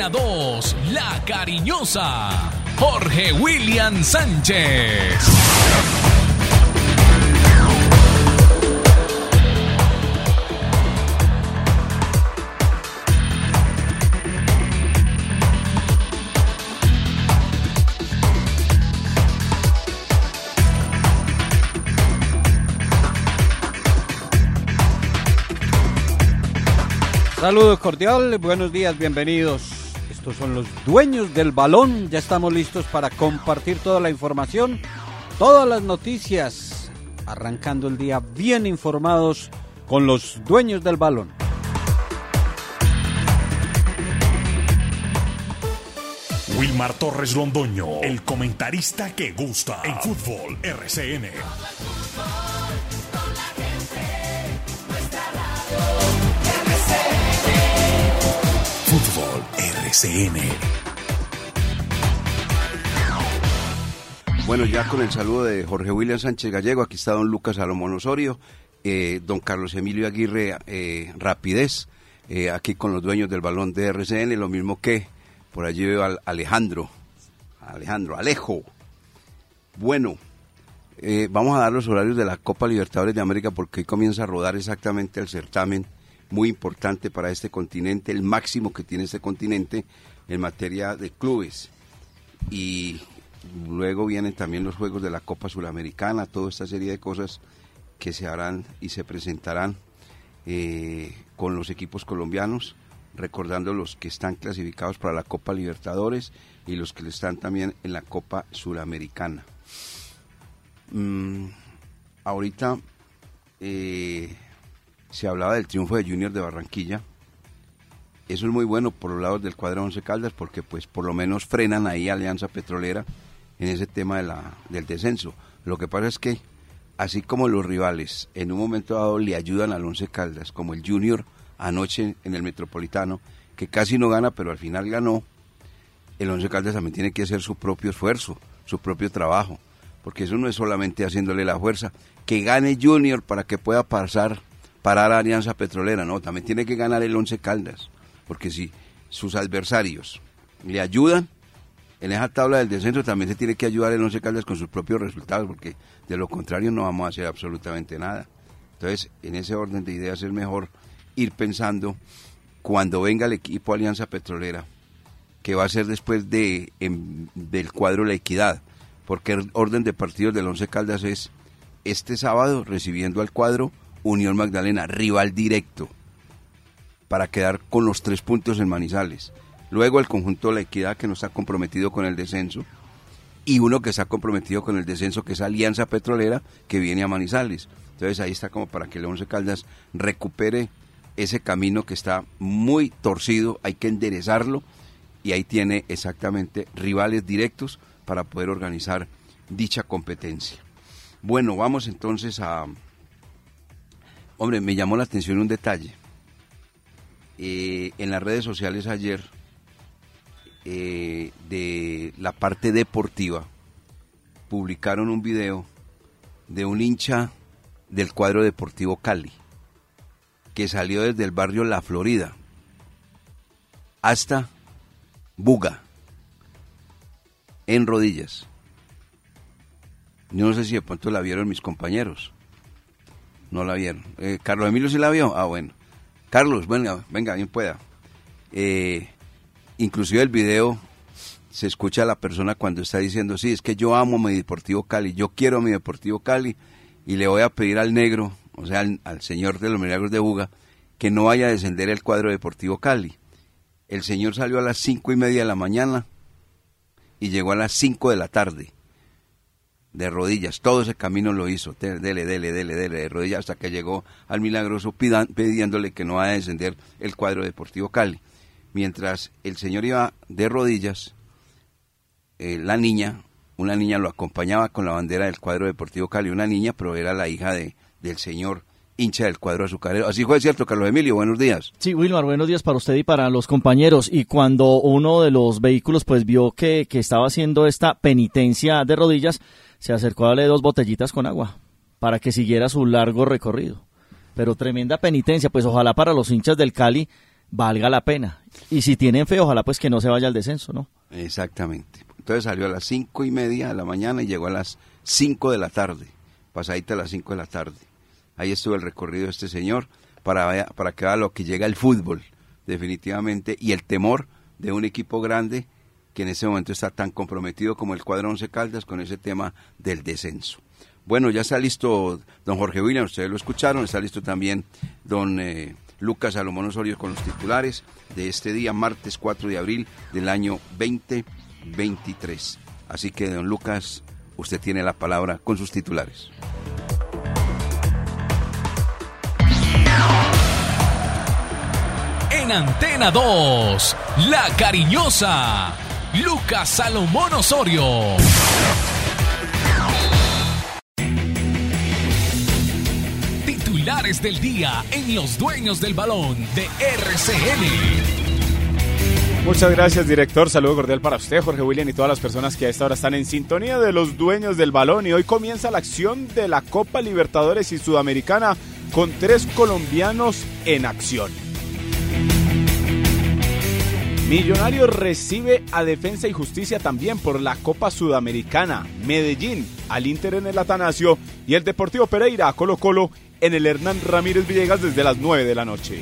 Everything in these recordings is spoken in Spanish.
Antena 2, La Cariñosa, Jorge William Sánchez. Saludos cordiales, buenos días, bienvenidos. Estos son los dueños del balón. Ya estamos listos para compartir toda la información, todas las noticias, arrancando el día bien informados con los dueños del balón. Wilmar Torres Londoño, el comentarista que gusta en fútbol RCN. RCN. Bueno, ya con el saludo de Jorge William Sánchez Gallego, aquí está don Lucas Salomón Osorio, eh, don Carlos Emilio Aguirre eh, Rapidez, eh, aquí con los dueños del balón de RCN, lo mismo que por allí veo al Alejandro, Alejandro, Alejo. Bueno, vamos a dar los horarios de la Copa Libertadores de América porque hoy comienza a rodar exactamente el certamen muy importante para este continente, el máximo que tiene este continente en materia de clubes. Y luego vienen también los juegos de la Copa Suramericana, toda esta serie de cosas que se harán y se presentarán eh, con los equipos colombianos, recordando los que están clasificados para la Copa Libertadores y los que están también en la Copa Suramericana. Mm, ahorita eh, se hablaba del triunfo de Junior de Barranquilla. Eso es muy bueno por los lados del cuadro Once Caldas porque pues por lo menos frenan ahí Alianza Petrolera en ese tema de la, del descenso. Lo que pasa es que así como los rivales en un momento dado le ayudan al Once Caldas, como el Junior anoche en el Metropolitano, que casi no gana pero al final ganó, el Once Caldas también tiene que hacer su propio esfuerzo, su propio trabajo, porque eso no es solamente haciéndole la fuerza, que gane Junior para que pueda pasar parar a Alianza Petrolera, no, también tiene que ganar el Once Caldas, porque si sus adversarios le ayudan en esa tabla del descenso, también se tiene que ayudar el Once Caldas con sus propios resultados, porque de lo contrario no vamos a hacer absolutamente nada. Entonces, en ese orden de ideas es mejor ir pensando cuando venga el equipo Alianza Petrolera, que va a ser después de em, del cuadro La Equidad, porque el orden de partidos del Once Caldas es este sábado recibiendo al cuadro Unión Magdalena, rival directo, para quedar con los tres puntos en Manizales. Luego el conjunto de la equidad que no está comprometido con el descenso y uno que está comprometido con el descenso que es Alianza Petrolera que viene a Manizales. Entonces ahí está como para que el Once Caldas recupere ese camino que está muy torcido, hay que enderezarlo y ahí tiene exactamente rivales directos para poder organizar dicha competencia. Bueno, vamos entonces a, Hombre, me llamó la atención un detalle. Eh, en las redes sociales ayer, eh, de la parte deportiva, publicaron un video de un hincha del cuadro deportivo Cali, que salió desde el barrio La Florida hasta Buga, en rodillas. No sé si de pronto la vieron mis compañeros. No la vieron. Eh, Carlos Emilio sí la vio. Ah, bueno. Carlos, venga, venga, bien pueda. Eh, inclusive el video se escucha a la persona cuando está diciendo, sí, es que yo amo mi Deportivo Cali, yo quiero mi Deportivo Cali y le voy a pedir al negro, o sea, al, al señor de los milagros de Buga, que no vaya a descender el cuadro Deportivo Cali. El señor salió a las cinco y media de la mañana y llegó a las cinco de la tarde de rodillas, todo ese camino lo hizo, dele, dele, dele, dele, de rodillas hasta que llegó al milagroso pidiéndole que no va a descender el cuadro deportivo Cali. Mientras el señor iba de rodillas, eh, la niña, una niña lo acompañaba con la bandera del cuadro deportivo Cali, una niña, pero era la hija de, del señor hincha del cuadro azucarero. Así fue cierto, Carlos Emilio, buenos días. Sí, Wilmar, buenos días para usted y para los compañeros. Y cuando uno de los vehículos pues vio que, que estaba haciendo esta penitencia de rodillas, se acercó a darle dos botellitas con agua para que siguiera su largo recorrido. Pero tremenda penitencia, pues ojalá para los hinchas del Cali valga la pena. Y si tienen fe, ojalá pues que no se vaya al descenso, ¿no? Exactamente. Entonces salió a las cinco y media de la mañana y llegó a las cinco de la tarde, pasadita a las cinco de la tarde. Ahí estuvo el recorrido de este señor para, para que vea lo que llega el fútbol, definitivamente, y el temor de un equipo grande en ese momento está tan comprometido como el cuadro Once Caldas con ese tema del descenso. Bueno, ya está listo don Jorge William, ustedes lo escucharon, está listo también don eh, Lucas Salomón Osorio con los titulares de este día, martes 4 de abril del año 2023. Así que, don Lucas, usted tiene la palabra con sus titulares. En Antena 2, La Cariñosa, Lucas Salomón Osorio. Titulares del día en Los Dueños del Balón de RCN. Muchas gracias, director. Saludo cordial para usted, Jorge William, y todas las personas que a esta hora están en sintonía de los dueños del balón. Y hoy comienza la acción de la Copa Libertadores y Sudamericana con tres colombianos en acción. Millonarios recibe a Defensa y Justicia también por la Copa Sudamericana. Medellín al Inter en el Atanasio y el Deportivo Pereira a Colo Colo en el Hernán Ramírez Villegas desde las 9 de la noche.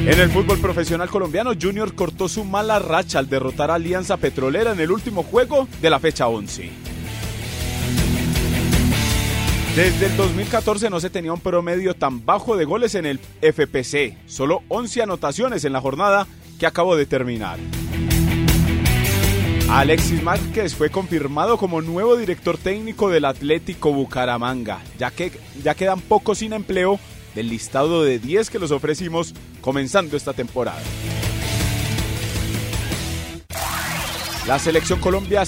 En el fútbol profesional colombiano, Junior cortó su mala racha al derrotar a Alianza Petrolera en el último juego de la fecha 11. Desde el 2014 no se tenía un promedio tan bajo de goles en el FPC, solo 11 anotaciones en la jornada que acabó de terminar. Alexis Márquez fue confirmado como nuevo director técnico del Atlético Bucaramanga, ya que ya quedan pocos sin empleo del listado de 10 que los ofrecimos comenzando esta temporada. La selección Colombia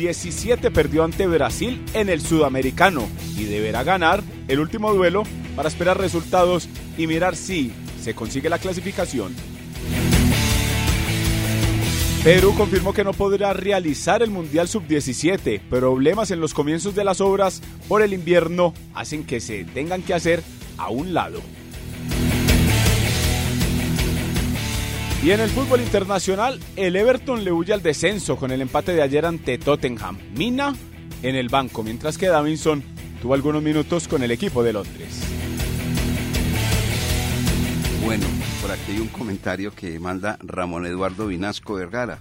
sub-17 perdió ante Brasil en el sudamericano y deberá ganar el último duelo para esperar resultados y mirar si se consigue la clasificación. Perú confirmó que no podrá realizar el Mundial Sub-17. Problemas en los comienzos de las obras por el invierno hacen que se tengan que hacer a un lado. Y en el fútbol internacional, el Everton le huye al descenso con el empate de ayer ante Tottenham. Mina en el banco, mientras que Davinson tuvo algunos minutos con el equipo de Londres. Bueno, por aquí hay un comentario que manda Ramón Eduardo Vinasco Vergara,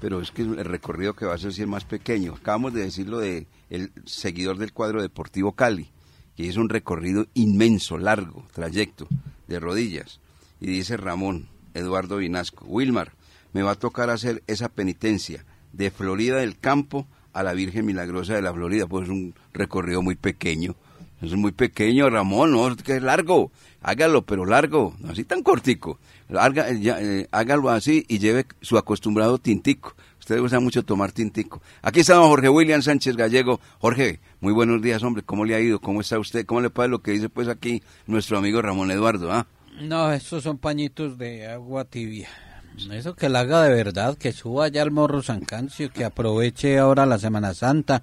pero es que el recorrido que va a hacer es más pequeño. Acabamos de decirlo de el seguidor del cuadro deportivo Cali, que es un recorrido inmenso, largo, trayecto de rodillas. Y dice Ramón Eduardo Vinasco, Wilmar, me va a tocar hacer esa penitencia de Florida del Campo a la Virgen Milagrosa de la Florida, pues es un recorrido muy pequeño. Es muy pequeño, Ramón, no, que es largo. Hágalo, pero largo, no así tan cortico. Haga, eh, hágalo así y lleve su acostumbrado tintico. Usted gusta mucho tomar tintico. Aquí está don Jorge William Sánchez Gallego. Jorge, muy buenos días, hombre. ¿Cómo le ha ido? ¿Cómo está usted? ¿Cómo le parece lo que dice pues aquí nuestro amigo Ramón Eduardo? Ah? No, estos son pañitos de agua tibia. Eso que la haga de verdad, que suba ya al Morro San Cancio, que aproveche ahora la Semana Santa,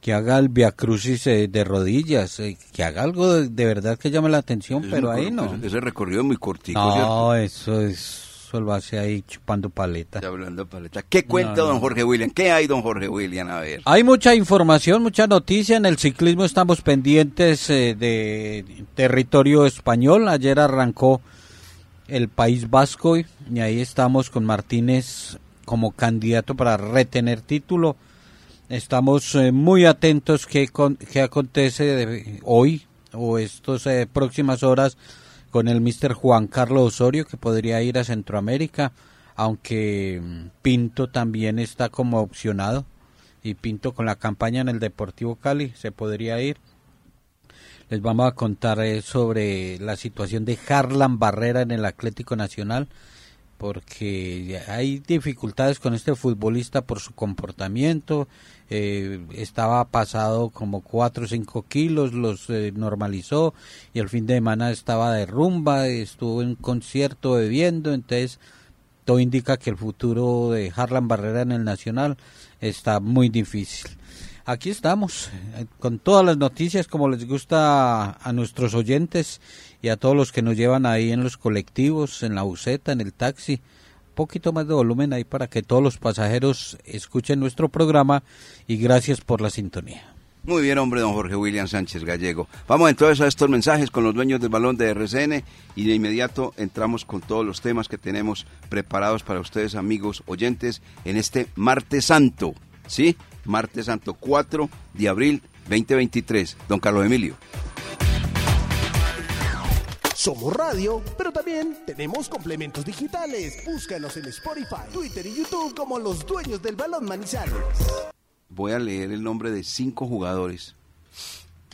que haga el Via Crucis eh, de rodillas, eh, que haga algo de, verdad que llame la atención, pero ahí no. Ese recorrido es muy cortito. No, eso es hace ahí chupando paleta. hablando paleta. ¿Qué cuenta don Jorge William? ¿Qué hay don Jorge William? A ver. Hay mucha información, mucha noticia. En el ciclismo estamos pendientes eh, de territorio español. Ayer arrancó el País Vasco y ahí estamos con Martínez como candidato para retener título. Estamos eh, muy atentos qué, qué acontece hoy o estas eh, próximas horas con el mister Juan Carlos Osorio que podría ir a Centroamérica, aunque mm, Pinto también está como opcionado y Pinto con la campaña en el Deportivo Cali se podría ir. Les vamos a contar eh, sobre la situación de Harlan Barrera en el Atlético Nacional, porque hay dificultades con este futbolista por su comportamiento. Eh, estaba pasado como 4 o 5 kilos, los eh, normalizó y el fin de semana estaba de rumba, estuvo en un concierto bebiendo, entonces todo indica que el futuro de Harlan Barrera en el Nacional está muy difícil. Aquí estamos, eh, con todas las noticias como les gusta a nuestros oyentes y a todos los que nos llevan ahí en los colectivos, en la buseta, en el taxi. Poquito más de volumen ahí para que todos los pasajeros escuchen nuestro programa y gracias por la sintonía. Muy bien, hombre, don Jorge William Sánchez Gallego. Vamos entonces a estos mensajes con los dueños del balón de RCN y de inmediato entramos con todos los temas que tenemos preparados para ustedes, amigos oyentes, en este martes santo. ¿Sí? Martes santo 4 de abril 2023. Don Carlos Emilio. Somos radio, pero también tenemos complementos digitales. Búscanos en Spotify, Twitter y YouTube como los dueños del balón Manizales voy a leer el nombre de cinco jugadores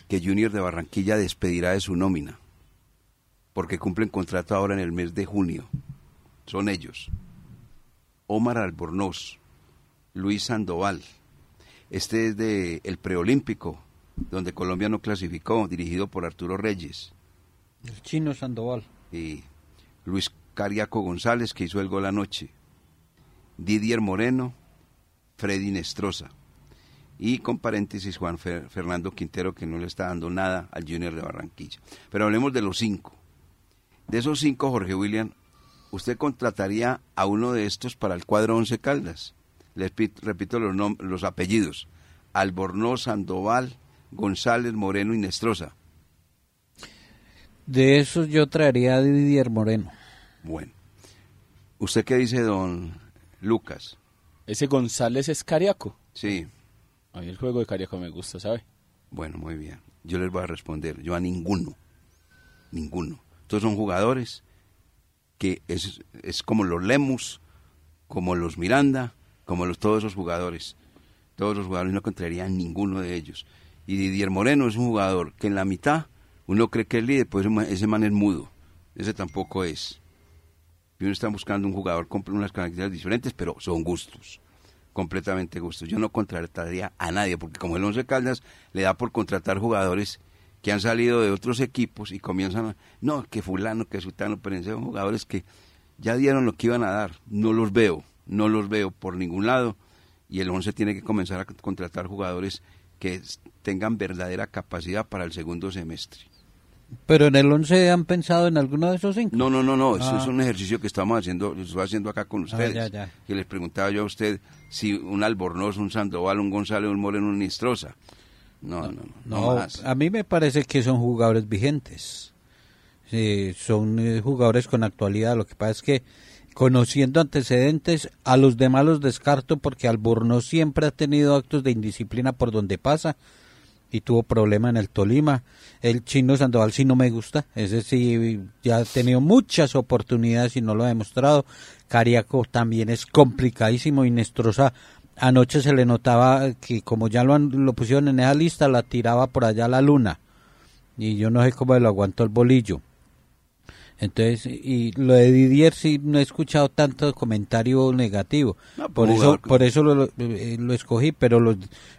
que Junior de Barranquilla despedirá de su nómina, porque cumplen contrato ahora en el mes de junio. Son ellos. Omar Albornoz, Luis Sandoval. Este es de el preolímpico, donde Colombia no clasificó, dirigido por Arturo Reyes. El chino Sandoval. Y Luis Cariaco González, que hizo el gol anoche. Didier Moreno, Freddy Nestroza y con paréntesis Juan Fernando Quintero que no le está dando nada al Junior de Barranquilla. Pero hablemos de los cinco. De esos cinco, Jorge William, ¿usted contrataría a uno de estos para el cuadro Once Caldas? Les repito los, los apellidos. Albornoz, Sandoval, González, Moreno y Nestroza. De esos yo traería a Didier Moreno. Bueno. ¿Usted qué dice, don Lucas? Ese González es cariaco. Sí. A mí el juego de Cariaco me gusta, ¿sabe? Bueno, muy bien. Yo les voy a responder. Yo a ninguno. Ninguno. Todos son jugadores que es, es como los Lemus, como los Miranda, como los, todos esos jugadores. Todos los jugadores no contraría a ninguno de ellos. Y Didier Moreno es un jugador que en la mitad uno cree que es líder, pues ese man es mudo. Ese tampoco es. Y uno está buscando un jugador con unas características diferentes, pero son gustos completamente gusto. Yo no contrataría a nadie, porque como el Once Caldas le da por contratar jugadores que han salido de otros equipos y comienzan a, no, que fulano, que sultano, pero son jugadores que ya dieron lo que iban a dar. No los veo, no los veo por ningún lado. Y el Once tiene que comenzar a contratar jugadores que tengan verdadera capacidad para el segundo semestre. ¿Pero en el 11 han pensado en alguno de esos cinco? No, no, no, no. Eso es ah. un ejercicio que estamos haciendo, lo estoy haciendo acá con ah, ustedes. Que les preguntaba yo a usted si un Albornoz, un Sandoval, un González, un Moreno, un Nistrosa. No, no, no. no, A mí me parece que son jugadores vigentes. son eh, jugadores con actualidad. Lo que pasa es que conociendo antecedentes, a los demás los descarto porque Albornoz siempre ha tenido actos de indisciplina por donde pasa y tuvo problema en el Tolima. El chino Sandoval sí no me gusta, ese sí ya ha tenido muchas oportunidades y no lo ha demostrado. Cariaco también es complicadísimo y Nestrosa anoche se le notaba que como ya lo, lo pusieron en esa lista, la tiraba por allá la luna. Y yo no sé cómo lo aguantó el bolillo. Entonces, y lo de Didier sí no he escuchado tanto comentario negativo. por eso por eso lo, eh, lo, escogí, pero los,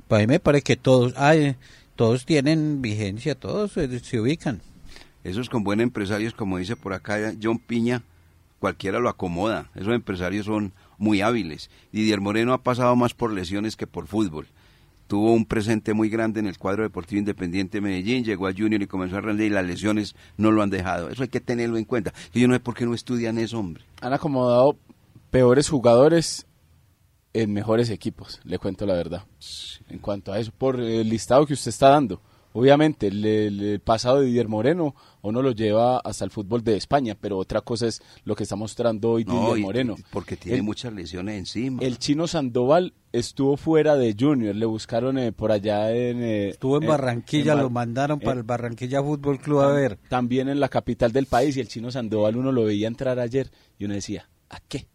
para mí me parece que todos, ay, todos tienen vigencia, todos se, ubican. Esos con buenos empresarios, como dice por acá John Piña, cualquiera lo acomoda. Esos empresarios son muy hábiles. Didier Moreno ha pasado más por lesiones que por fútbol. Tuvo un presente muy grande en el cuadro deportivo independiente de Medellín, llegó a Junior y comenzó a rendir y las lesiones no lo han dejado. Eso hay que tenerlo en cuenta. Y yo no sé por qué no estudian eso, hombre. Han acomodado peores jugadores en mejores equipos, le cuento la verdad. En cuanto a eso, por el listado que usted está dando. Obviamente, el, pasado de Didier Moreno uno lo lleva hasta el fútbol de España, pero otra cosa es lo que está mostrando hoy Didier Moreno. Porque tiene muchas lesiones encima. El chino Sandoval estuvo fuera de Junior, le buscaron eh, por allá en... Eh, estuvo en Barranquilla, lo mandaron para el Barranquilla Fútbol Club a ver. También en la capital del país y el chino Sandoval uno lo veía entrar ayer y uno decía, ¿a qué?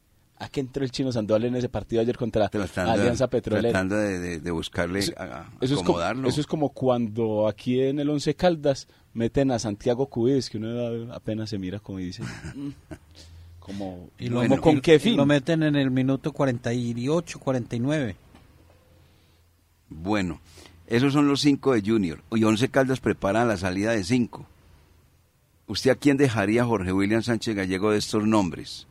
¿A qué entró el chino Sandoval en ese partido ayer contra Alianza Petrolera? Tratando de, de, buscarle, eso, eso, es como, eso es como cuando aquí en el Once Caldas meten a Santiago Cubis, que uno apenas se mira como dice. Como, ¿Y lo, con qué fin? lo meten en el minuto 48, 49. Bueno, esos son los cinco de Junior. Y Once Caldas prepara la salida de cinco. ¿Usted a quién dejaría Jorge William Sánchez Gallego de estos nombres?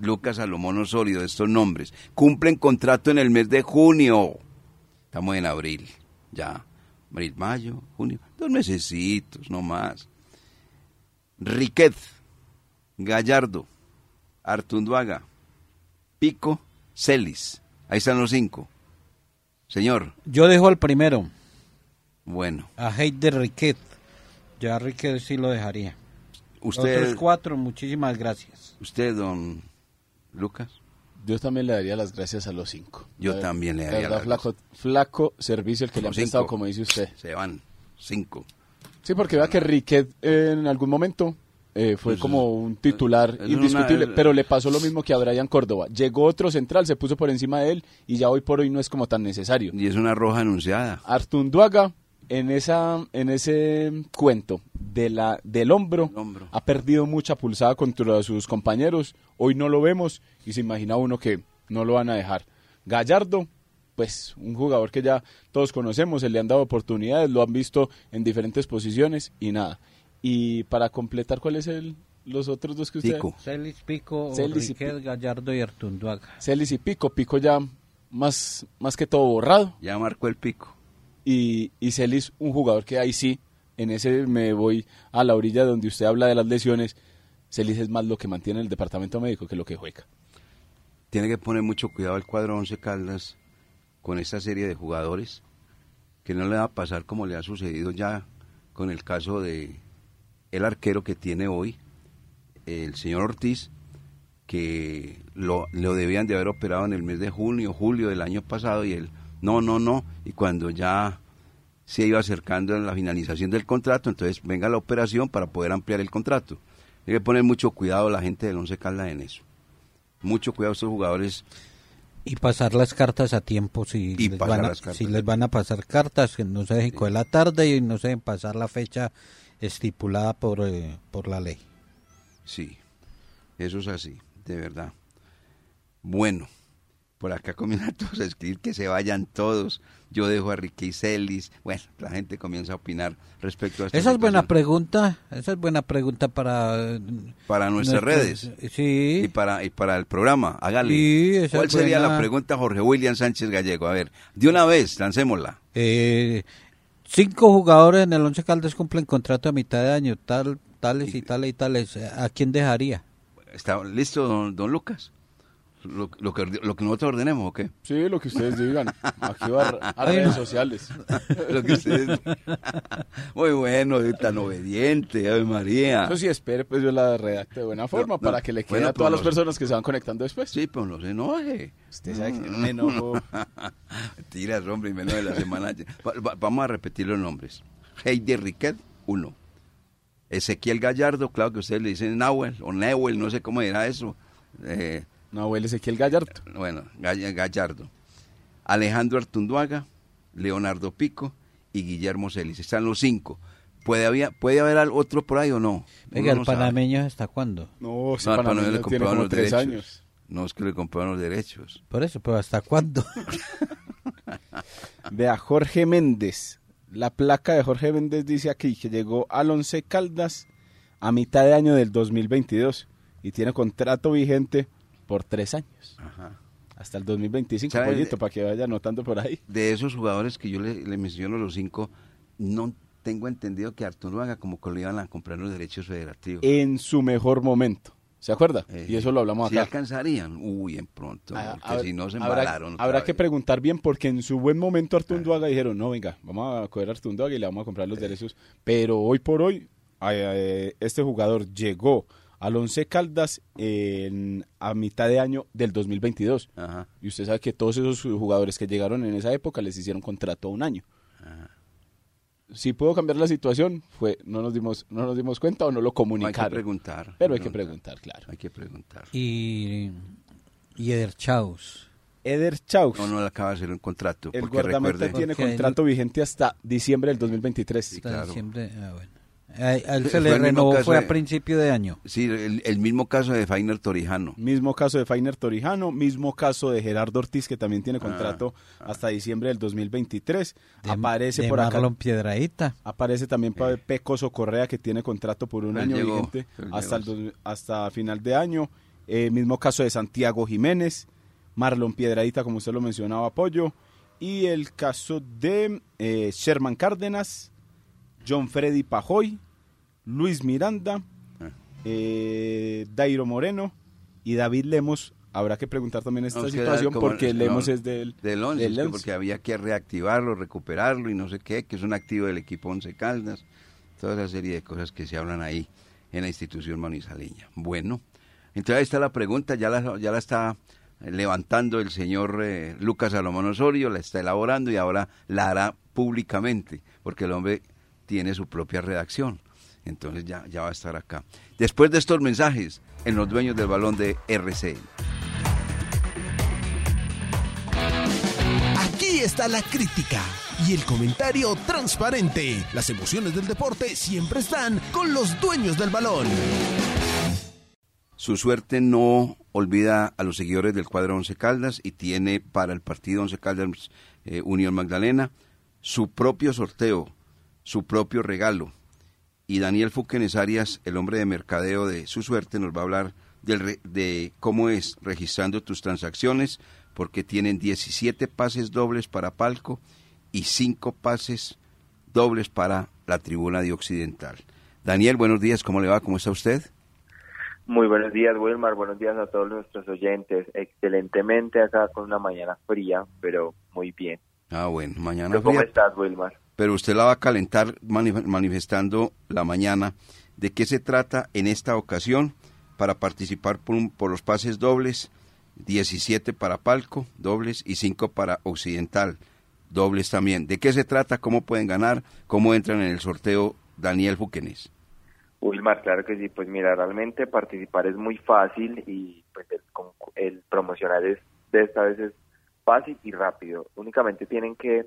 Lucas Salomón Osorio, de estos nombres. Cumplen contrato en el mes de junio. Estamos en abril. Ya. Abril, mayo, junio. Dos mesecitos, no más. Riquet, Gallardo, Artunduaga, Pico, Celis. Ahí están los cinco. Señor, Yo dejo al primero, bueno, a Heider Riquet. Ya Riquet sí lo dejaría. usted, Otros cuatro, muchísimas gracias. usted, don Lucas. Yo también le daría las gracias a los cinco. Yo La- también le la daría verdad, las flaco, flaco servicio el que le han prestado, como dice usted. Se van cinco. Sí, porque vea que Riquet eh, en algún momento eh, fue Pues, como un titular es indiscutible, es- pero le pasó lo mismo que a Brian Córdoba. Llegó otro central, se puso por encima de él y ya hoy por hoy no es como tan necesario. Y es una roja anunciada. Artunduaga en esa en ese cuento de la del hombro, ha perdido mucha pulsada contra sus compañeros. Hoy no lo vemos y se imagina uno que no lo van a dejar. Gallardo, pues un jugador que ya todos conocemos, se le han dado oportunidades, lo han visto en diferentes posiciones y nada. Y para completar, ¿cuáles el los otros dos que usted Pico. Celis, Pico, Celis y Gallardo y Artunduaga. Celis y Pico, Pico ya más más que todo borrado. Ya marcó el pico. y, y Celis un jugador que ahí sí, en ese me voy a la orilla donde usted habla de las lesiones, Celis es más lo que mantiene el departamento médico que lo que juega. Tiene que poner mucho cuidado el cuadro Once Caldas con esta serie de jugadores, que no le va a pasar como le ha sucedido ya con el caso de el arquero que tiene hoy, el señor Ortiz, que lo, lo debían de haber operado en el mes de junio, julio del año pasado, y él, no, no, no, y cuando ya se iba acercando a la finalización del contrato, entonces venga la operación para poder ampliar el contrato. Hay que poner mucho cuidado la gente del Once Caldas en eso. Mucho cuidado a estos jugadores Y pasar las cartas a tiempo si, Y les, van a, si les van a pasar cartas, que no se dejen coger la tarde y no se dejen pasar la fecha estipulada por, eh, por la ley. Sí, eso es así, de verdad. Bueno, por acá comienzan todos a escribir que se vayan todos. Yo dejo a Ricky Celis. Bueno, la gente comienza a opinar respecto a esta Esa es buena situación. pregunta, esa es buena pregunta para... eh, Para nuestras nuestros- redes Sí. y para, y para el programa. Hágale. Sí, ¿Cuál sería buena. la pregunta, Jorge William Sánchez Gallego? A ver, de una vez, lancémosla. Eh, cinco jugadores en el Once Caldas cumplen contrato a mitad de año, tal, tales y tales y tales. ¿A quién dejaría? ¿Está listo, don, don Lucas? Lo, lo que, lo que nosotros ordenemos, ¿o qué? Sí, lo que ustedes digan. Aquí va a, redes sociales. lo que ustedes... Muy bueno, tan obediente, Ave María. Eso sí, espere, pues yo la redacte de buena forma no, para que le quede bueno, a todas las personas que se van conectando después. Sí, pero no se enoje. Usted sabe que me enojo. Tiras, hombre, y menos de la semana. Va- va- vamos a repetir los nombres. Heidi Riquet, uno. Ezequiel Gallardo, claro que ustedes le dicen Nahuel o Neuel, no sé cómo era eso. Eh, No, abuelo Ezequiel Gallardo. bueno, Gall- Gallardo. Alejandro Artunduaga, Leonardo Pico y Guillermo Celis. Están los cinco. ¿Puede haber, puede haber al- otro por ahí o no? Venga, Uno el no sabe. panameño hasta cuándo? No, ese No, al panameño panameño le tiene como los tres derechos. años. No es que le compraron los derechos. Por eso, pero ¿hasta cuándo? Vea, Jorge Méndez. La placa de Jorge Méndez dice aquí que llegó al Once Caldas a mitad de año del 2022 y tiene contrato vigente por tres años. Ajá. Hasta el 2025, ¿Sabe? pollito, para que vaya anotando por ahí. de esos jugadores que yo le, le menciono los cinco, no tengo entendido que Arturo haga como que le iban a comprar los derechos federativos. En su mejor momento. ¿Se acuerda? Eh, y eso lo hablamos ¿sí acá. alcanzarían? Uy, en pronto, Ah, porque habrá- si no se embalaron. Habrá que preguntar bien porque en su buen momento Artunduaga dijeron, no, venga, vamos a coger a Artunduaga y le vamos a comprar los derechos. Pero hoy por hoy, eh, este jugador llegó al Once Caldas en- a mitad de año del 2022. Ajá. Y usted sabe que todos esos jugadores que llegaron en esa época les hicieron contrato a un año. Si pudo cambiar la situación, fue no nos dimos no nos dimos cuenta o no lo Hay que comunicaron. preguntar. Pero hay que preguntar, claro. Hay que preguntar. y, y Eder Chaus. Eder Chaus, No, no le acaba de hacer un contrato. el porque guardameta recuerde, tiene Porque contrato vigente hasta diciembre del 2023. Hasta claro. diciembre, ah, bueno. A, a él se el le mismo renovó, caso fue de- a principio de año. Sí, el, el mismo caso de Fainer Torijano. Mismo caso de Fainer Torijano, mismo caso de Gerardo Ortiz, que también tiene contrato hasta diciembre del 2023. De, aparece de por acá. Marlon Piedradita. Aparece también para Pecoso Correa, que tiene contrato por un Él año llegó, vigente hasta, el llegó. dos- hasta final de año. Eh, mismo caso de Santiago Jiménez, Marlon Piedradita, como usted lo mencionaba, apoyo. y el caso de eh, Sherman Cárdenas, John Freddy Pajoy, Luis Miranda, Ah. eh, Dairo Moreno y David Lemos. Habrá que preguntar también esta No, situación como- porque no, Lemos es del, Del 11, del 11. porque había que reactivarlo, recuperarlo y no sé qué, que es un activo del equipo Once Caldas, toda esa serie de cosas que se hablan ahí en la institución manizaleña. Bueno, entonces ahí está la pregunta, ya la, ya la está levantando el señor eh, Lucas Salomón Osorio, la está elaborando y ahora la hará públicamente, porque el hombre tiene su propia redacción. Entonces ya, ya va a estar acá. Después de estos mensajes, en los dueños del balón de RCN. Aquí está la crítica y el comentario transparente. Las emociones del deporte siempre están con los dueños del balón. Su suerte no olvida a los seguidores del cuadro Once Caldas y tiene para el partido Once Caldas eh, Unión Magdalena su propio sorteo, su propio regalo. Y Daniel Fúquenes Arias, el hombre de mercadeo de su suerte, nos va a hablar del re- de cómo es registrando tus transacciones, porque tienen 17 pases dobles para Palco y 5 pases dobles para la tribuna de Occidental. Daniel, buenos días, ¿cómo le va? ¿Cómo está usted? Muy buenos días, Wilmar. Buenos días a todos nuestros oyentes. Excelentemente acá con una mañana fría, pero muy bien. Ah, bueno, mañana ¿Tú ¿Cómo estás, Wilmar? Pero usted la va a calentar manif- manifestando la mañana. ¿De qué se trata en esta ocasión para participar por, un- por los pases dobles? 17 para Palco, dobles, y 5 para Occidental, dobles también. ¿De qué se trata? ¿Cómo pueden ganar? ¿Cómo entran en el sorteo Daniel Fúquenes? Wilmar, claro que sí. Pues mira, realmente participar es muy fácil y pues el, el promocionar es de esta vez es fácil y rápido. Únicamente tienen que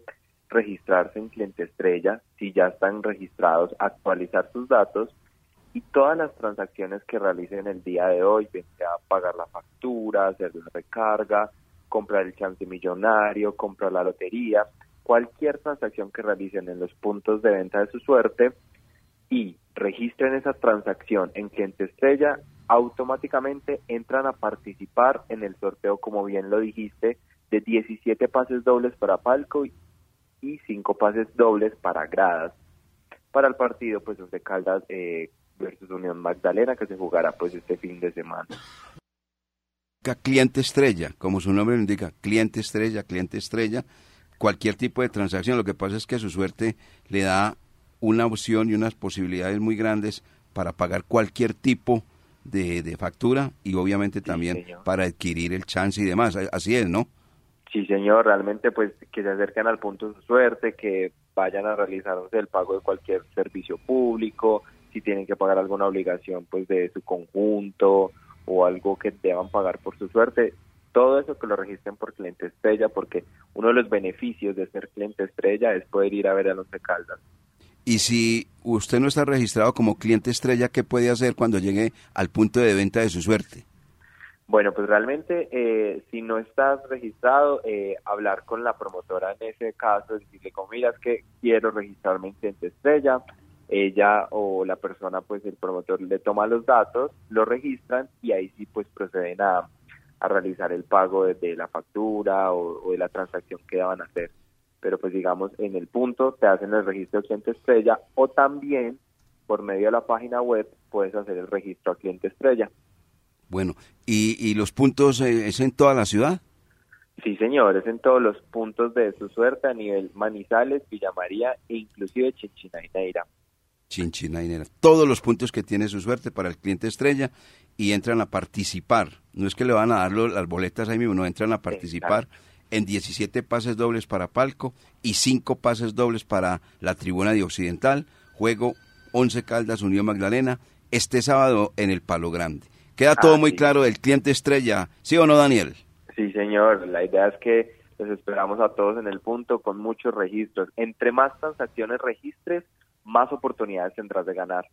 registrarse en cliente estrella, si ya están registrados, actualizar sus datos y todas las transacciones que realicen el día de hoy, bien sea pagar la factura, hacer la recarga, comprar el chance millonario, comprar la lotería, cualquier transacción que realicen en los puntos de venta de su suerte y registren esa transacción en cliente estrella, automáticamente entran a participar en el sorteo, como bien lo dijiste, de 17 pases dobles para palco y 5 pases dobles para gradas. Para el partido, pues, de Caldas eh, versus Unión Magdalena, que se jugará, pues, este fin de semana. Cliente estrella, como su nombre lo indica, cliente estrella, cliente estrella, cualquier tipo de transacción. Lo que pasa es que su suerte le da una opción y unas posibilidades muy grandes para pagar cualquier tipo de, de factura y obviamente también para adquirir el chance y demás. Así es, ¿no? Sí, señor, realmente, pues, que se acerquen al punto de su suerte, que vayan a realizar no sé, el pago de cualquier servicio público, si tienen que pagar alguna obligación, pues, de su conjunto o algo que deban pagar por su suerte, todo eso que lo registren por cliente estrella, porque uno de los beneficios de ser cliente estrella es poder ir a ver a los de Caldas. Y si usted no está registrado como cliente estrella, ¿qué puede hacer cuando llegue al punto de venta de su suerte? Bueno, pues realmente, eh, si no estás registrado, eh, hablar con la promotora en ese caso, decirle como, mira, es que quiero registrarme en cliente estrella, ella o la persona, pues el promotor le toma los datos, lo registran y ahí sí pues proceden a, a realizar el pago de, de la factura o, o de la transacción que van a hacer. Pero pues digamos, en el punto te hacen el registro de cliente estrella o también por medio de la página web puedes hacer el registro a cliente estrella. Bueno, ¿y, y los puntos eh, es en toda la ciudad? Sí, señores, en todos los puntos de su suerte a nivel Manizales, Villa María e inclusive Chinchina y Neira. Chinchinainera. Todos los puntos que tiene su suerte para el cliente estrella y entran a participar. No es que le van a dar las boletas ahí mismo, no, entran a participar en 17 pases dobles para Palco y 5 pases dobles para la tribuna de Occidental. Juego 11 Caldas Unión Magdalena este sábado en el Palo Grande. Queda todo Ah, muy sí. claro del cliente estrella, ¿sí o no, Daniel? Sí, señor, la idea es que los esperamos a todos en el punto con muchos registros. Entre más transacciones registres, más oportunidades tendrás de ganar.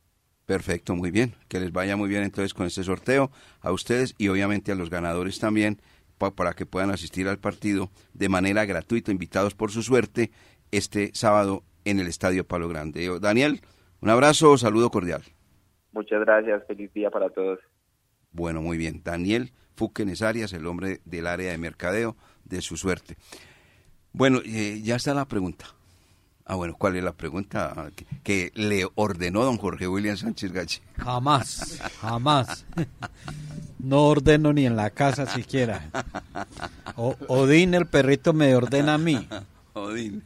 Perfecto, muy bien. Que les vaya muy bien entonces con este sorteo a ustedes y obviamente a los ganadores también pa- para que puedan asistir al partido de manera gratuita, invitados por su suerte, este sábado en el Estadio Palo Grande. Daniel, un abrazo, saludo cordial. Muchas gracias, feliz día para todos. Bueno, muy bien. Daniel Fúquenes Arias, el hombre del área de mercadeo de su suerte. Bueno, eh, ya está la pregunta. Ah, bueno, ¿cuál es la pregunta que, que le ordenó don Jorge William Sánchez Gache? Jamás, jamás. No ordeno ni en la casa siquiera. O- Odín, el perrito, me ordena a mí. Odín.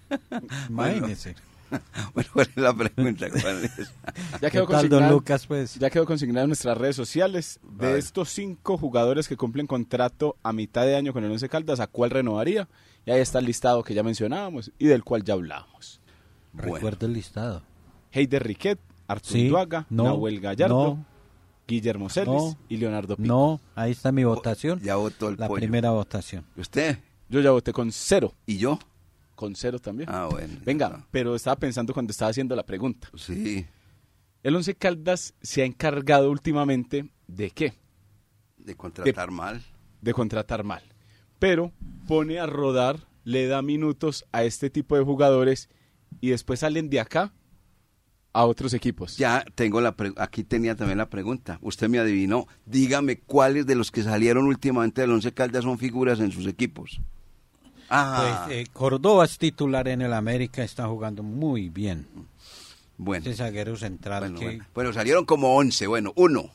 Imagínese. Bueno, ¿cuál es la pregunta? ¿Cuál es? Ya ¿Qué quedó, consignado, Lucas, pues? ya quedó consignado en nuestras redes sociales. De Vale. estos cinco jugadores que cumplen contrato a mitad de año con el Once Caldas, ¿a cuál renovaría? Y ahí está el listado que ya mencionábamos y del cual ya hablábamos. Bueno. Recuerda el listado. Heider Riquet, Artur Sí, Duaga, no, Nahuel Gallardo, no. Guillermo Celis No. y Leonardo Pinto. No, ahí está mi votación. Ya votó el La pollo. primera votación. ¿Y ¿Usted? Yo ya voté con cero. ¿Y yo? Con cero también. Ah, bueno. Venga, pero estaba pensando cuando estaba haciendo la pregunta. Sí, El Once Caldas se ha encargado últimamente de qué? de contratar mal. De contratar mal. Pero pone a rodar, le da minutos a este tipo de jugadores y después salen de acá a otros equipos. Ya tengo la pre- aquí tenía también la pregunta. Usted me adivinó. Dígame cuáles de los que salieron últimamente del Once Caldas son figuras en sus equipos. Ah, Pues, eh, Córdoba es titular en el América, está jugando muy bien. bueno. Ese zaguero central Bueno, que... bueno. Bueno, salieron como 11. Bueno, uno.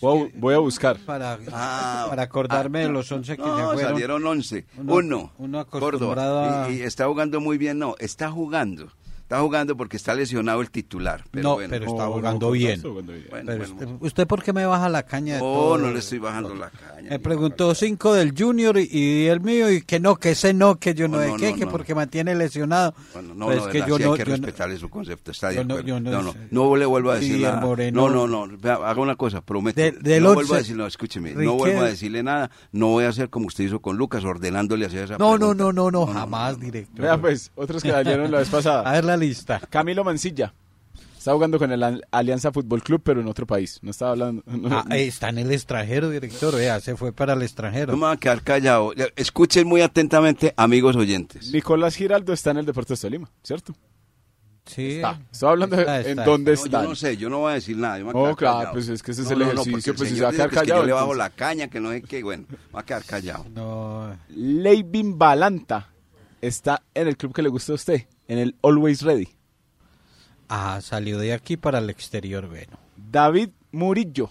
Voy voy a buscar. Para, Ah, para acordarme de los 11 que no, se fueron. salieron 11. Uno- Uno. uno acostumbrado Córdoba. a- Y, y está jugando muy bien. No, está jugando. Está jugando porque está lesionado el titular. Pero No, bueno. pero está jugando no, bien. está jugando bien. Bueno, Pero bueno, usted, bueno. ¿usted por qué me baja la caña de Oh, todo? no le estoy bajando la caña. Me preguntó cinco del Junior y, y el mío y que no, que ese no, que yo no, qué, no, que no. porque mantiene lesionado. Bueno, no, Pues no, es de que verdad, yo sí no, hay que yo no- respetarle su concepto. Está de yo no- no no, no, sé. no le vuelvo a decir nada. Moreno- No, no, no. Haga una cosa, prometo. De- no vuelvo a decir, no, escúcheme. No vuelvo a decirle nada. No voy a hacer como usted hizo con Lucas, ordenándole hacer esa No, no, no, no, no, jamás, director. Vea pues, otros que salieron la vez A pasada. ver la lista. Camilo Mancilla. Está jugando con el Al- Alianza Fútbol Club, pero en otro país. No estaba hablando. no- Ah, está en el extranjero, director. Vea, se fue para el extranjero. No me voy a quedar callado. Escuchen muy atentamente, amigos oyentes. Nicolás Giraldo está en el Deportes Tolima, ¿cierto? Sí. Está. Estaba hablando de Está, en está, dónde No, está. yo no sé, yo no voy a decir nada. Yo me voy a Oh, claro, callado. pues es que ese es No, el no, no, ejercicio, porque el pues si se va a quedar dice que es que callado, Yo le bajo la caña, que no sé qué. Bueno, me voy a quedar callado. No, Leivin Balanta está en el club que le gusta a usted, en el Always Ready. ah, salió de aquí para el exterior, bueno. David Murillo.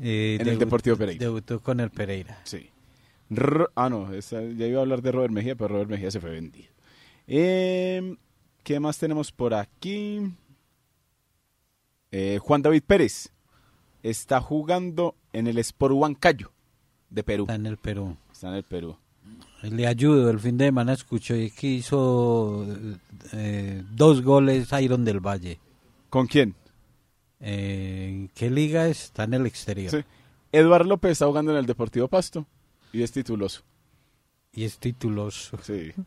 Eh, En el Deportivo Pereira. Debutó con el Pereira. Sí. Ah, no, esa- ya iba a hablar de Robert Mejía, pero Robert Mejía se fue vendido. Eh, ¿Qué más tenemos por aquí? Eh, Juan David Pérez está jugando en el Sport Huancayo de Perú. Está en el Perú. Está en el Perú. Le ayudo, el fin de semana escucho y que hizo eh, dos goles Iron del Valle. ¿Con quién? Eh, ¿en ¿Qué liga es? Está en el exterior. Sí. Eduardo López está jugando en el Deportivo Pasto y es tituloso. Y es tituloso. Sí.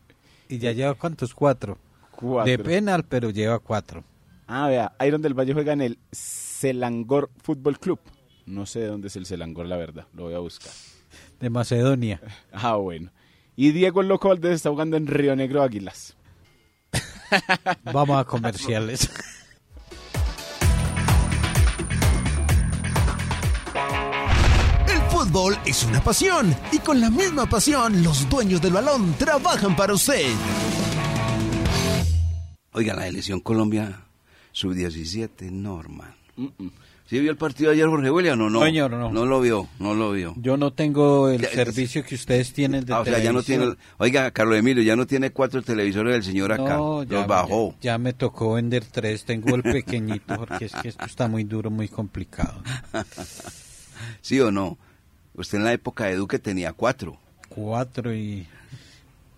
Y ya lleva cuántos? Cuatro. Cuatro. De penal, pero lleva cuatro. Ah, vea, Iron del Valle juega en el Selangor Fútbol Club. No sé de dónde es el Selangor, la verdad. Lo voy a buscar. De Macedonia. Ah, bueno. Y Diego el Loco Valdés está jugando en Río Negro Águilas. Vamos a comerciales. El fútbol es una pasión y con la misma pasión los dueños del balón trabajan para usted. Oiga, la elección Colombia sub-17, Norman. ¿Sí vio el partido ayer, Jorge William, o no? Señor, no. No lo vio, no lo vio. Yo no tengo el Ya, servicio que ustedes tienen de Ah, o sea, ya no tiene... Oiga, Carlos Emilio, ya no tiene cuatro televisores del señor acá. No, ya, Los bajó. Ya, ya me tocó vender tres. Tengo el pequeñito porque es que esto está muy duro, muy complicado. ¿Sí o no? Usted en la época de Duque tenía cuatro. Cuatro y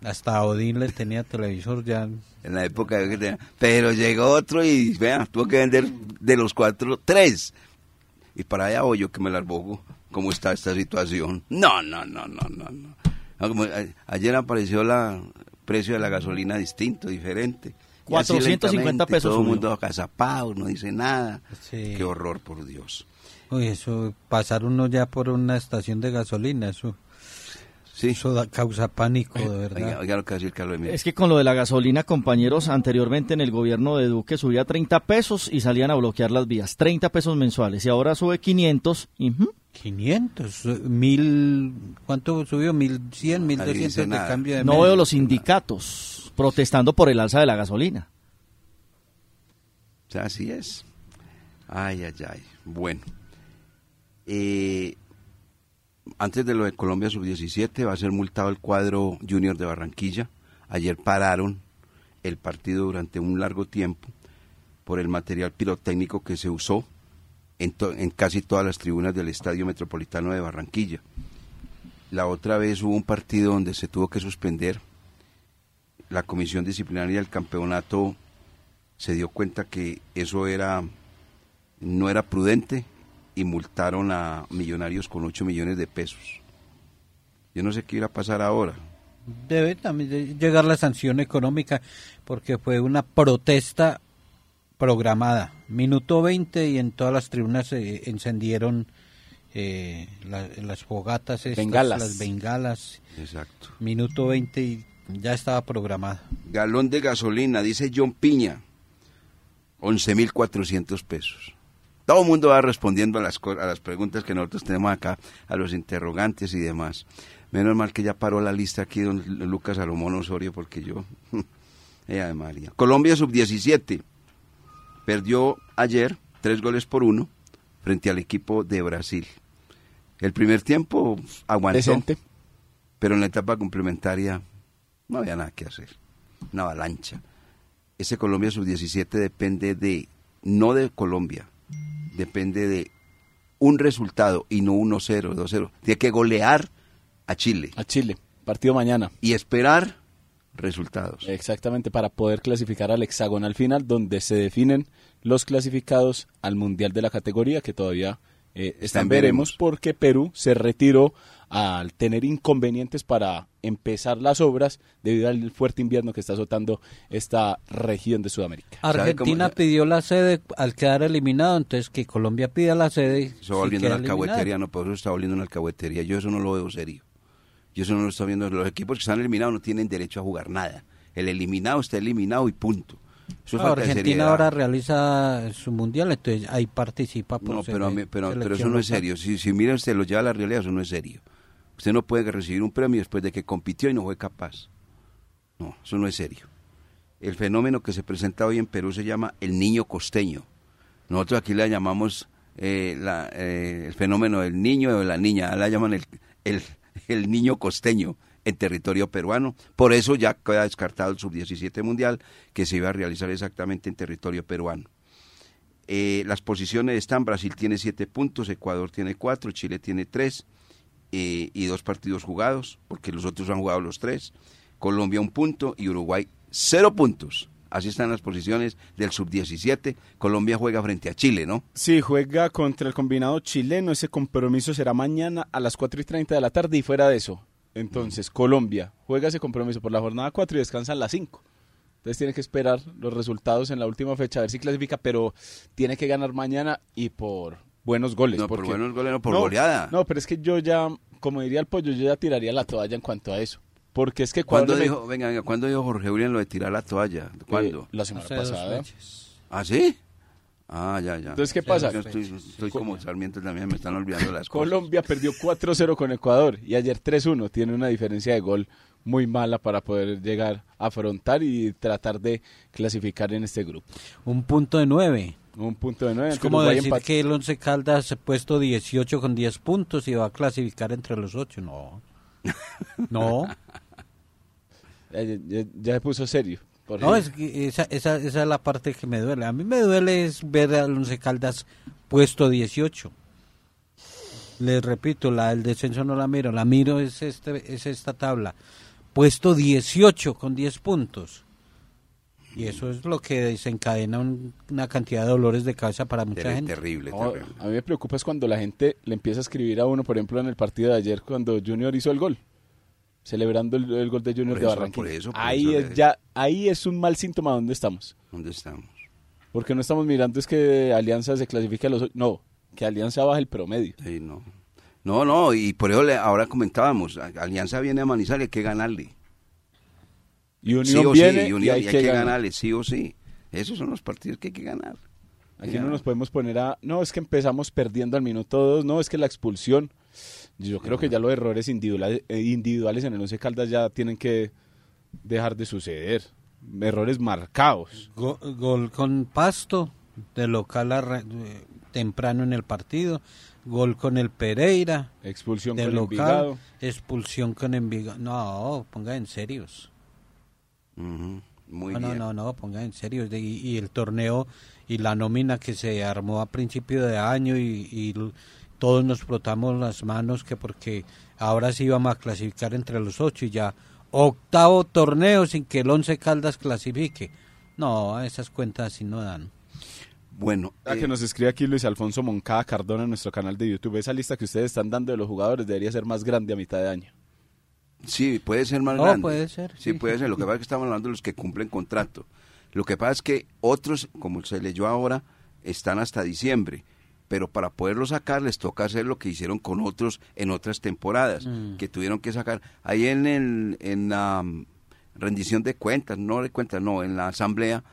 hasta Odín le tenía televisor ya. En la época de. Pero llegó otro y, vea, tuvo que vender de los cuatro, tres. Y para allá voy yo que me las bogo. ¿Cómo está esta situación? No, no, no, no, no. no. Como, a- ayer apareció la precio de la gasolina distinto, diferente. Y así 450 lentamente, pesos Todo el mundo acazapado, no dice nada. Sí. Qué horror, por Dios. Uy, eso, pasar uno ya por una estación de gasolina, eso, Sí. eso da- causa pánico, de verdad. Oiga, oiga lo que decir Carlos Emilio. Es que con lo de la gasolina, compañeros, anteriormente en el gobierno de Duque subía 30 pesos y salían a bloquear las vías, 30 pesos mensuales, y ahora sube 500 y ujú, 500, eh, mil, ¿cuánto subió? 1100, Nadie 1200 dice de cambio de No medio. veo los sindicatos protestando por el alza de la gasolina. O sea, así es. Ay, ay, ay. Bueno. Eh, antes de lo de Colombia Sub-17 va a ser multado el cuadro Junior de Barranquilla. Ayer pararon el partido durante un largo tiempo por el material pirotécnico que se usó en, en casi todas las tribunas del Estadio Metropolitano de Barranquilla. La otra vez hubo un partido donde se tuvo que suspender. La comisión disciplinaria del campeonato se dio cuenta que eso era no era prudente y multaron a Millonarios con 8 millones de pesos. Yo no sé qué irá a pasar ahora. Debe también llegar la sanción económica porque fue una protesta programada. Minuto 20 y en todas las tribunas se encendieron eh, la- las fogatas, estas, Bengalas. las bengalas. Exacto. Minuto 20 y ya estaba programada. Galón de gasolina, dice John Piña, 11.400 pesos. Todo el mundo va respondiendo a las, a las preguntas que nosotros tenemos acá, a los interrogantes y demás. Menos mal que ya paró la lista aquí don Lucas Salomón Osorio, porque yo... Ella de María. Colombia sub-17 perdió ayer tres goles por uno frente al equipo de Brasil. El primer tiempo aguantó, Decente. pero en la etapa complementaria no había nada que hacer. Una avalancha. Ese Colombia sub-17 depende de, no de Colombia, depende de un resultado y no 1-0, 2-0. Tiene que golear a Chile A Chile. Partido mañana. y esperar resultados. Exactamente, para poder clasificar al hexagonal final, donde se definen los clasificados al Mundial de la categoría, que todavía eh, están veremos, veremos. porque Perú se retiró al tener inconvenientes para empezar las obras debido al fuerte invierno que está azotando esta región de Sudamérica. ¿Sabe Argentina cómo- pidió la sede al quedar eliminado, entonces que Colombia pida la sede. Eso si va volviendo una alcahuetería, no, por eso está volviendo una alcahuetería. Yo eso no lo veo serio. Yo eso no lo estoy viendo. Los equipos que están eliminados no tienen derecho a jugar nada. El eliminado está eliminado y punto. Eso Ah, Argentina ahora realiza su mundial, entonces ahí participa por No, ser pero, pero, pero eso no es serio. Si, si mira usted, lo lleva a la realidad, eso no es serio. Usted no puede recibir un premio después de que compitió y no fue capaz. No, eso no es serio. El fenómeno que se presenta hoy en Perú se llama el niño costeño. Nosotros aquí le llamamos eh, la- eh, el fenómeno del niño o de la niña, la llaman el, el, el niño costeño en territorio peruano. Por eso ya queda descartado el sub-17 mundial que se iba a realizar exactamente en territorio peruano. Eh, las posiciones están, Brasil tiene siete puntos, Ecuador tiene cuatro, Chile tiene tres eh, y dos partidos jugados, porque los otros han jugado los tres, Colombia un punto y Uruguay cero puntos. Así están las posiciones del sub-17. Colombia juega frente a Chile, ¿no? Sí, juega contra el combinado chileno. Ese compromiso será mañana a las 4 y 30 de la tarde y fuera de eso. Entonces, Colombia juega ese compromiso por la jornada 4 y descansa en las 5. Entonces tiene que esperar los resultados en la última fecha a ver si clasifica, pero tiene que ganar mañana y por buenos goles. No, por buenos goles, no, por goleada. No, pero es que yo ya, como diría el pollo, yo ya tiraría la toalla en cuanto a eso. Porque es que ¿Cuándo met- dijo, venga, venga, ¿cuándo dijo Jorge William lo de tirar la toalla? ¿Cuándo? Eh, la semana Hace pasada. ¿Ah, sí? Ah, ya, ya. Entonces, ¿qué pasa? Yo estoy, estoy como Sarmiento también, me están olvidando las cosas. Colombia perdió 4-0 con Ecuador y ayer 3-1. Tiene una diferencia de gol muy mala para poder llegar a afrontar y tratar de clasificar en este grupo. Un punto de nueve. Un punto de 9. Es como decir que el Once Caldas ha puesto 18 con 10 puntos y va a clasificar entre los 8. No. No. Ya, ya- ya se puso serio. Por No, es que esa, esa, esa es la parte que me duele. A mí me duele es ver al Once Caldas puesto 18. Les repito, la del descenso no la miro. La miro es, este, es esta tabla. Puesto 18 con 10 puntos. Y eso es lo que desencadena un- una cantidad de dolores de cabeza para mucha gente. Terrible, terrible. a mí me preocupa es cuando la gente le empieza a escribir a uno, por ejemplo, en el partido de ayer, cuando Junior hizo el gol, celebrando el, el gol de Junior Por de eso, Barranquilla. por eso, por ahí, eso es le- ya, ahí es un mal síntoma dónde estamos. ¿Dónde estamos? Porque no estamos mirando es que Alianza se clasifique a los... No, que Alianza baje el promedio. Sí, no. No, no, y por eso le- ahora comentábamos, Alianza viene a Manizales, hay que ganarle. Y Unión sí o viene sí, y, Unión- y hay y que, ganar. ganarle, sí o sí. Esos son los partidos que hay que ganar. Aquí Ya. no nos podemos poner a, no, es que empezamos perdiendo al minuto dos, no, es que la expulsión. Yo creo que ya los errores individuales, eh, individuales en el Once Caldas ya tienen que dejar de suceder. Errores marcados. Go- gol con Pasto, de local arra- eh, temprano en el partido. Gol con el Pereira, Expulsión de con local. Envigado. Expulsión con Envigado. No, ponga en serios. Muy no, no, bien. no, no, ponga en serio. Y, y el torneo y la nómina que se armó a principio de año y, todos nos frotamos las manos que porque ahora sí íbamos a clasificar entre los ocho y ya octavo torneo sin que el Once Caldas clasifique. No, esas cuentas así no dan. Bueno, A eh, que nos escribe aquí Luis Alfonso Moncada Cardona en nuestro canal de YouTube. Esa lista que ustedes están dando de los jugadores debería ser más grande a mitad de año. Sí, puede ser más No, grande. puede ser, Sí, sí, puede ser. Lo que pasa es que estamos hablando de los que cumplen contrato. Lo que pasa es que otros, como se leyó ahora, están hasta diciembre. Pero para poderlos sacar les toca hacer lo que hicieron con otros en otras temporadas, Mm. que tuvieron que sacar. Ahí en, el, en la mm, rendición de cuentas, no de cuentas, no, en la asamblea,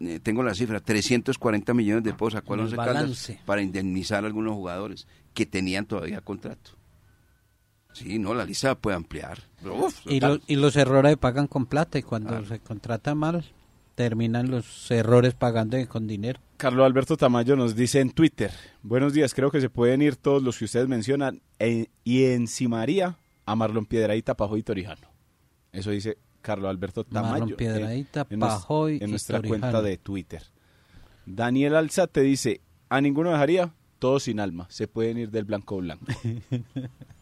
eh, tengo la cifra, 340 millones de pesos sacó Caldas balance. para indemnizar a algunos jugadores que tenían todavía contrato. Sí, no, la lista puede ampliar. Uf, Y, lo- y los errores pagan con plata y cuando se contrata mal terminan los errores pagando con dinero. Carlos Alberto Tamayo nos dice en Twitter, buenos días, creo que se pueden ir todos los que ustedes mencionan e- y encimaría a Marlon Piedradita, Pajoy y Torijano. Eso dice Carlos Alberto Tamayo. Marlon en- Piedradita, en, Pajoy nuestra cuenta de Twitter. Daniel Alzate dice, a ninguno dejaría, todos sin alma, se pueden ir del blanco blanco.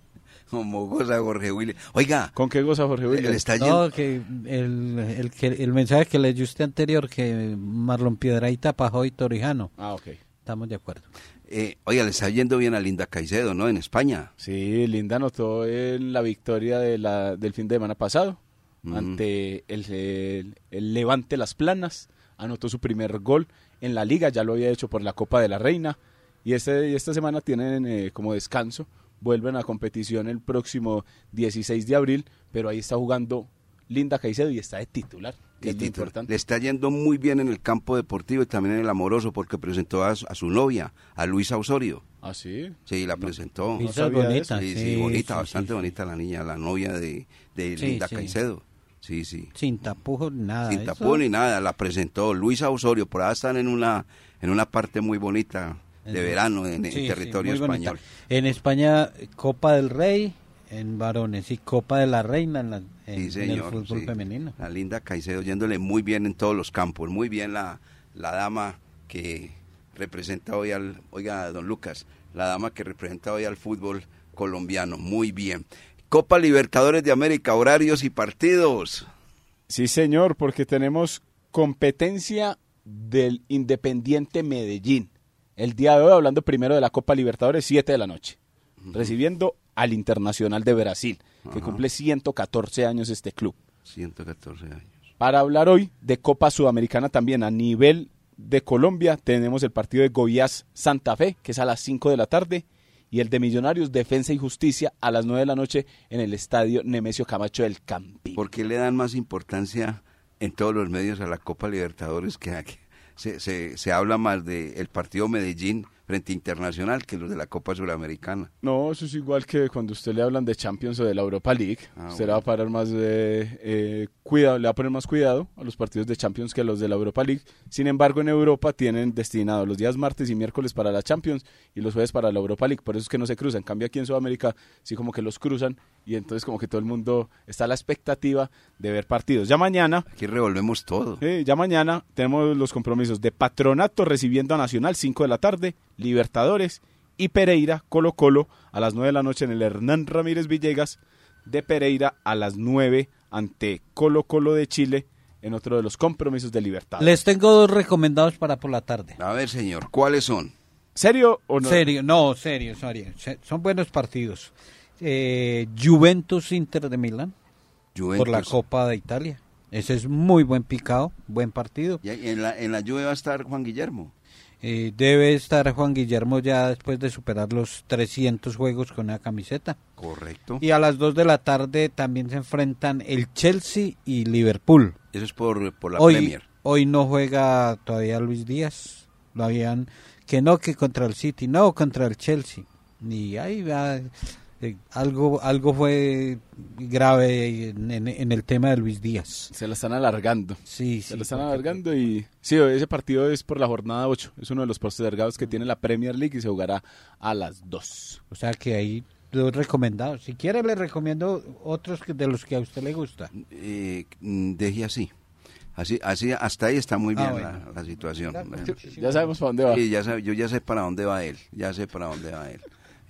Como goza Jorge William. Oiga, ¿Con qué goza Jorge le Williams? está yendo. No, que el, el, que el mensaje que leyó usted anterior, que Marlon Piedradita, Pajoy y Torijano. Ah, ok. Estamos de acuerdo. eh, oiga, le está yendo bien a Linda Caicedo, ¿no? En España. Sí, Linda anotó en la victoria de la, del fin de semana pasado Ujú. ante el, el- el Levante Las Planas. Anotó su primer gol en la liga, ya lo había hecho por la Copa de la Reina. Y, este, y esta semana tienen eh, como descanso. Vuelven a competición el próximo 16 de abril, pero ahí está jugando Linda Caicedo y está de titular, que es título. importante. Le está yendo muy bien en el campo deportivo y también en el amoroso porque presentó a, su- a su novia, a Luisa Osorio. Ah, sí. Sí, la presentó. De bonita. Sí, sí, sí, bonita, sí, bastante sí, bonita la niña, la novia de, de Sí, Linda sí. Caicedo. Sí, sí. Sin tapujos, nada. Sin tapón ni nada, la presentó Luisa Osorio. Por ahí están en una, en una parte muy bonita de verano en, Sí, sí, territorio bonita. español. En España, Copa del Rey en varones y Copa de la Reina en, la- en- Sí, en el fútbol sí. femenino. La linda Caicedo yéndole muy bien en todos los campos. Muy bien la, la dama que representa hoy al. Oiga, don Lucas, la dama que representa hoy al fútbol colombiano. Muy bien. Copa Libertadores de América, horarios y partidos. Sí, señor, porque tenemos competencia del Independiente Medellín. El día de hoy, hablando primero de la Copa Libertadores, 7 de la noche, recibiendo al Internacional de Brasil, que cumple 114 años este club. 114 años. Para hablar hoy de Copa Sudamericana también a nivel de Colombia, tenemos el partido de Goiás Santa Fe, que es a las 5 de la tarde, y el de Millonarios Defensa y Justicia a las 9 de la noche en el estadio Nemesio Camacho del Campín. ¿Por qué le dan más importancia en todos los medios a la Copa Libertadores que a se, se, se habla más del partido Medellín frente Internacional que los de la Copa Suramericana? No, eso es igual que cuando usted le hablan de Champions o de la Europa League. Ah, usted le bueno. va a parar más de, eh, cuidado, le va a poner más cuidado a los partidos de Champions que a los de la Europa League. Sin embargo, en Europa tienen destinados los días martes y miércoles para la Champions y los jueves para la Europa League. Por eso es que no se cruzan. En cambio, aquí en Sudamérica sí como que los cruzan y entonces como que todo el mundo está a la expectativa de ver partidos. Ya mañana Aquí revolvemos todo. Sí, ya mañana tenemos los compromisos de Patronato recibiendo a Nacional 5 de la tarde, Libertadores y Pereira, Colo Colo a las 9 de la noche en el Hernán Ramírez Villegas, de Pereira a las 9 ante Colo Colo de Chile en otro de los compromisos de Libertadores. Les tengo dos recomendados para por la tarde. A ver, señor, ¿cuáles son? ¿Serio o no? Serio, no, serio, serio. Se- Son buenos partidos. Eh, Juventus Inter de Milán Juventus. por la Copa de Italia. Ese es muy buen picado, buen partido. Y en la, en la Juve va a estar Juan Guillermo. Eh, debe estar Juan Guillermo ya después de superar los 300 juegos con una camiseta. Correcto. Y a las 2 de la tarde también se enfrentan el Chelsea y Liverpool. Eso es por, por la hoy, Premier. hoy no juega todavía Luis Díaz Lo habían, que no, que contra el City, no, contra el Chelsea. Y ahí va, eh, algo, algo fue grave en, en- en el tema de Luis Díaz. Se la están alargando. Sí, Se sí, lo están porque- alargando y sí, ese partido es por la jornada 8. Es uno de los postergados que tiene la Premier League y se jugará a las 2. O sea que ahí dos recomendados. Si quiere le recomiendo otros que- de los que a usted le gusta. Eh, deje así. Así, así, hasta ahí está muy Ah, bien bueno. la, la situación. Ya, Bueno. Ya sabemos para dónde va. Sí, ya sabe- yo ya sé para dónde va él, ya sé para dónde va él.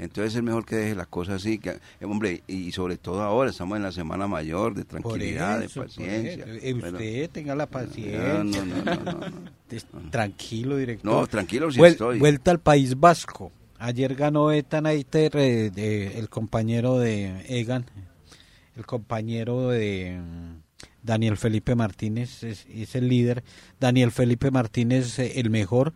Entonces es mejor que deje las cosas así, que, eh, hombre, y sobre todo ahora estamos en la semana mayor de tranquilidad, eso, de paciencia. Eh, Bueno, usted tenga la paciencia. no, no, no, Tranquilo, director. No, tranquilo, Vuel- estoy. Vuelta al País Vasco. Ayer ganó Ethan Aiter, eh, de- el compañero de Egan, el compañero de mm, Daniel Felipe Martínez, es, es el líder. Daniel Felipe Martínez, eh, el mejor.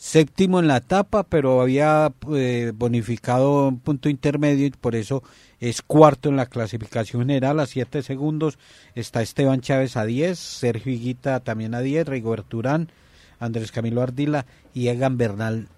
Séptimo en la etapa, pero había eh, bonificado un punto intermedio y por eso es cuarto en la clasificación general a 7 segundos. Está Esteban Chávez a 10, Sergio Higuita también a 10, Rigoberto Urán, Andrés Camilo Ardila y Egan Bernal.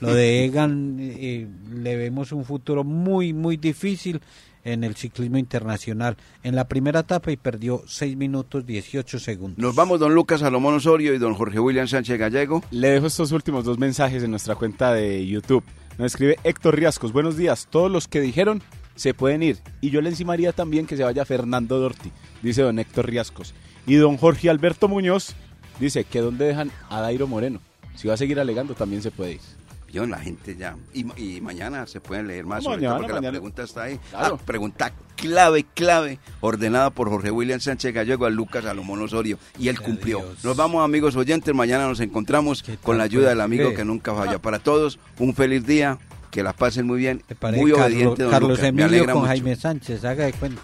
Lo de Egan eh, le vemos un futuro muy, muy difícil en el ciclismo internacional. En la primera etapa y perdió 6 minutos 18 segundos. Nos vamos don Lucas Salomón Osorio y don Jorge William Sánchez Gallego. Le dejo estos últimos dos mensajes en nuestra cuenta de YouTube. Nos escribe Héctor Riascos. Buenos días. Todos los que dijeron se pueden ir. Y yo le encimaría también que se vaya Fernando Dorti, dice don Héctor Riascos. Y don Jorge Alberto Muñoz dice que dónde dejan a Dairo Moreno. Si va a seguir alegando, también se puede ir. Yo, la gente ya. Y, ma- y mañana se pueden leer más, sobre Mañana, todo porque la pregunta está ahí. Claro. Ah, pregunta clave, clave, ordenada por Jorge William Sánchez Gallego a Lucas Salomón Osorio. Y él Qué cumplió. Dios. Nos vamos, amigos oyentes. Mañana nos encontramos ¿Qué con la ayuda del amigo que nunca falla. Para todos, un feliz día. Que la pasen muy bien. ¿Te parece Muy Carlos- obediente, don Carlos Lucas. Me Emilio alegra con mucho. Jaime Sánchez, haga de cuenta.